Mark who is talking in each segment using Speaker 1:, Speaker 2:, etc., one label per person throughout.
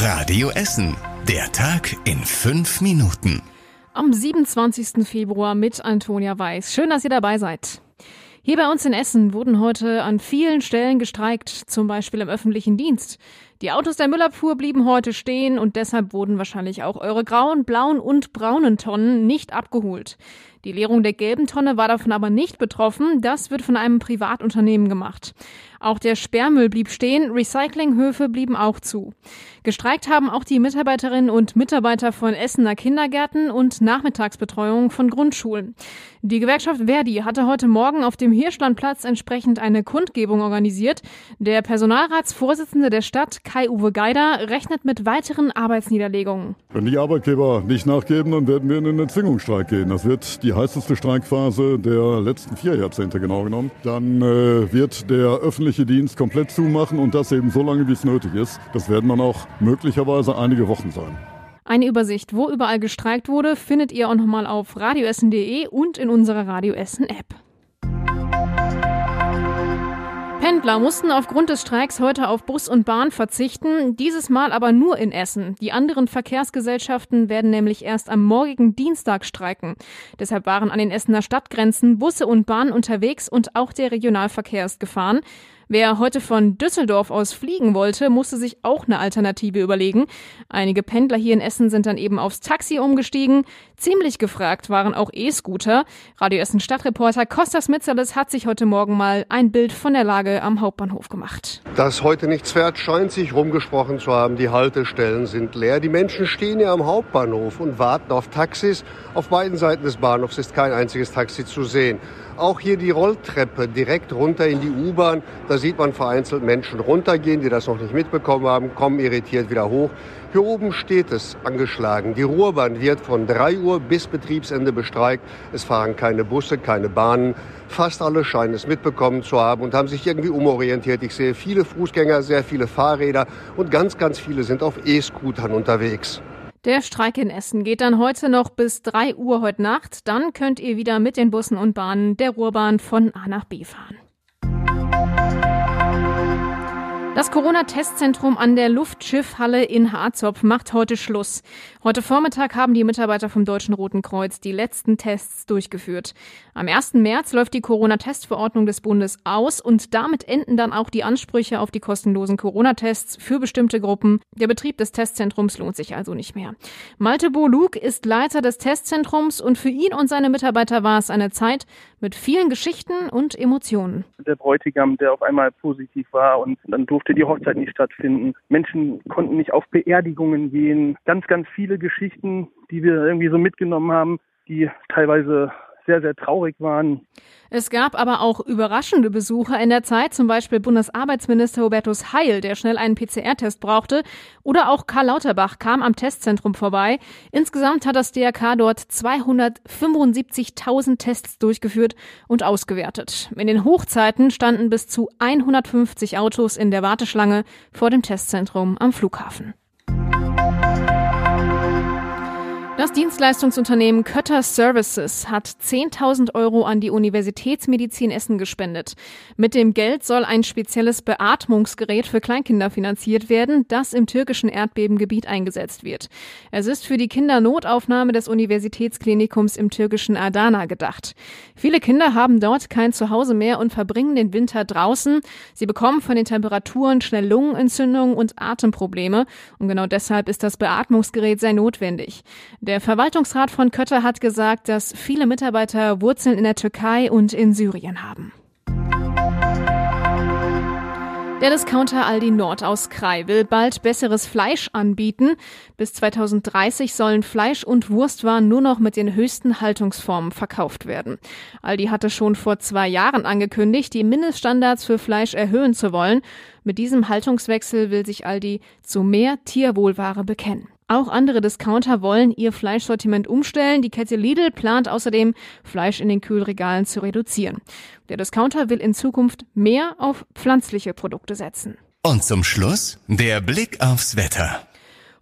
Speaker 1: Radio Essen. Der Tag in fünf Minuten.
Speaker 2: Am 27. Februar mit Antonia Weiß. Schön, dass ihr dabei seid. Hier bei uns in Essen wurden heute an vielen Stellen gestreikt, zum Beispiel im öffentlichen Dienst. Die Autos der Müllabfuhr blieben heute stehen und deshalb wurden wahrscheinlich auch eure grauen, blauen und braunen Tonnen nicht abgeholt. Die Leerung der gelben Tonne war davon aber nicht betroffen. Das wird von einem Privatunternehmen gemacht. Auch der Sperrmüll blieb stehen, Recyclinghöfe blieben auch zu. Gestreikt haben auch die Mitarbeiterinnen und Mitarbeiter von Essener Kindergärten und Nachmittagsbetreuung von Grundschulen. Die Gewerkschaft Verdi hatte heute Morgen auf dem Hirschlandplatz entsprechend eine Kundgebung organisiert. Der Personalratsvorsitzende der Stadt, Kai-Uwe Geider, rechnet mit weiteren Arbeitsniederlegungen.
Speaker 3: Wenn die Arbeitgeber nicht nachgeben, dann werden wir in einen Erzwingungsstreik gehen. Das wird die heißeste Streikphase der letzten vier Jahrzehnte genau genommen. Dann äh, wird der öffentliche Dienst komplett zumachen und das eben so lange, wie es nötig ist. Das werden dann auch möglicherweise einige Wochen sein.
Speaker 2: Eine Übersicht, wo überall gestreikt wurde, findet ihr auch nochmal auf radioessen.de und in unserer Radio Essen App. Pendler mussten aufgrund des Streiks heute auf Bus und Bahn verzichten, dieses Mal aber nur in Essen. Die anderen Verkehrsgesellschaften werden nämlich erst am morgigen Dienstag streiken. Deshalb waren an den Essener Stadtgrenzen Busse und Bahnen unterwegs und auch der Regionalverkehr ist gefahren. Wer heute von Düsseldorf aus fliegen wollte, musste sich auch eine Alternative überlegen. Einige Pendler hier in Essen sind dann eben aufs Taxi umgestiegen. Ziemlich gefragt waren auch E-Scooter. Radio Essen Stadtreporter Kostas Mitzerles hat sich heute Morgen mal ein Bild von der Lage am Hauptbahnhof gemacht.
Speaker 4: Dass heute nichts fährt, scheint sich rumgesprochen zu haben. Die Haltestellen sind leer. Die Menschen stehen ja am Hauptbahnhof und warten auf Taxis. Auf beiden Seiten des Bahnhofs ist kein einziges Taxi zu sehen. Auch hier die Rolltreppe direkt runter in die U-Bahn. Da sieht man vereinzelt Menschen runtergehen, die das noch nicht mitbekommen haben, kommen irritiert wieder hoch. Hier oben steht es angeschlagen. Die Ruhrbahn wird von 3 Uhr bis Betriebsende bestreikt. Es fahren keine Busse, keine Bahnen. Fast alle scheinen es mitbekommen zu haben und haben sich irgendwie umorientiert. Ich sehe viele Fußgänger, sehr viele Fahrräder und ganz, ganz viele sind auf E-Scootern unterwegs.
Speaker 2: Der Streik in Essen geht dann heute noch bis 3 Uhr heute Nacht. Dann könnt ihr wieder mit den Bussen und Bahnen der Ruhrbahn von A nach B fahren. Das Corona-Testzentrum an der Luftschiffhalle in Harzopf macht heute Schluss. Heute Vormittag haben die Mitarbeiter vom Deutschen Roten Kreuz die letzten Tests durchgeführt. Am 1. März läuft die Corona-Testverordnung des Bundes aus und damit enden dann auch die Ansprüche auf die kostenlosen Corona-Tests für bestimmte Gruppen. Der Betrieb des Testzentrums lohnt sich also nicht mehr. Malte Bolug ist Leiter des Testzentrums und für ihn und seine Mitarbeiter war es eine Zeit mit vielen Geschichten und Emotionen.
Speaker 5: Der Bräutigam, der auf einmal positiv war und dann durfte die Hochzeit nicht stattfinden. Menschen konnten nicht auf Beerdigungen gehen. Ganz, ganz viele Geschichten, die wir irgendwie so mitgenommen haben, die teilweise sehr, sehr traurig waren.
Speaker 2: Es gab aber auch überraschende Besucher in der Zeit, zum Beispiel Bundesarbeitsminister Hubertus Heil, der schnell einen PCR-Test brauchte, oder auch Karl Lauterbach kam am Testzentrum vorbei. Insgesamt hat das DRK dort 275.000 Tests durchgeführt und ausgewertet. In den Hochzeiten standen bis zu 150 Autos in der Warteschlange vor dem Testzentrum am Flughafen. Das Dienstleistungsunternehmen Kötter Services hat 10.000 Euro an die Universitätsmedizin Essen gespendet. Mit dem Geld soll ein spezielles Beatmungsgerät für Kleinkinder finanziert werden, das im türkischen Erdbebengebiet eingesetzt wird. Es ist für die Kindernotaufnahme des Universitätsklinikums im türkischen Adana gedacht. Viele Kinder haben dort kein Zuhause mehr und verbringen den Winter draußen. Sie bekommen von den Temperaturen schnell Lungenentzündungen und Atemprobleme. Und genau deshalb ist das Beatmungsgerät sehr notwendig. Der Verwaltungsrat von Kötter hat gesagt, dass viele Mitarbeiter Wurzeln in der Türkei und in Syrien haben. Der Discounter Aldi Nord aus Krai will bald besseres Fleisch anbieten. Bis 2030 sollen Fleisch- und Wurstwaren nur noch mit den höchsten Haltungsformen verkauft werden. Aldi hatte schon vor zwei Jahren angekündigt, die Mindeststandards für Fleisch erhöhen zu wollen. Mit diesem Haltungswechsel will sich Aldi zu mehr Tierwohlware bekennen. Auch andere Discounter wollen ihr Fleischsortiment umstellen. Die Kette Lidl plant außerdem, Fleisch in den Kühlregalen zu reduzieren. Der Discounter will in Zukunft mehr auf pflanzliche Produkte setzen.
Speaker 1: Und zum Schluss der Blick aufs Wetter.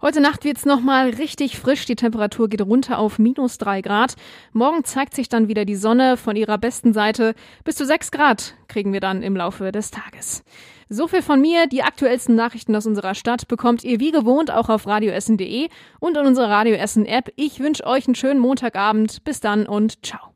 Speaker 2: Heute Nacht wird's nochmal richtig frisch. Die Temperatur geht runter auf minus drei Grad. Morgen zeigt sich dann wieder die Sonne von ihrer besten Seite. Bis zu sechs Grad kriegen wir dann im Laufe des Tages. So viel von mir. Die aktuellsten Nachrichten aus unserer Stadt bekommt ihr wie gewohnt auch auf radioessen.de und in unserer Radio Essen App. Ich wünsche euch einen schönen Montagabend. Bis dann und ciao.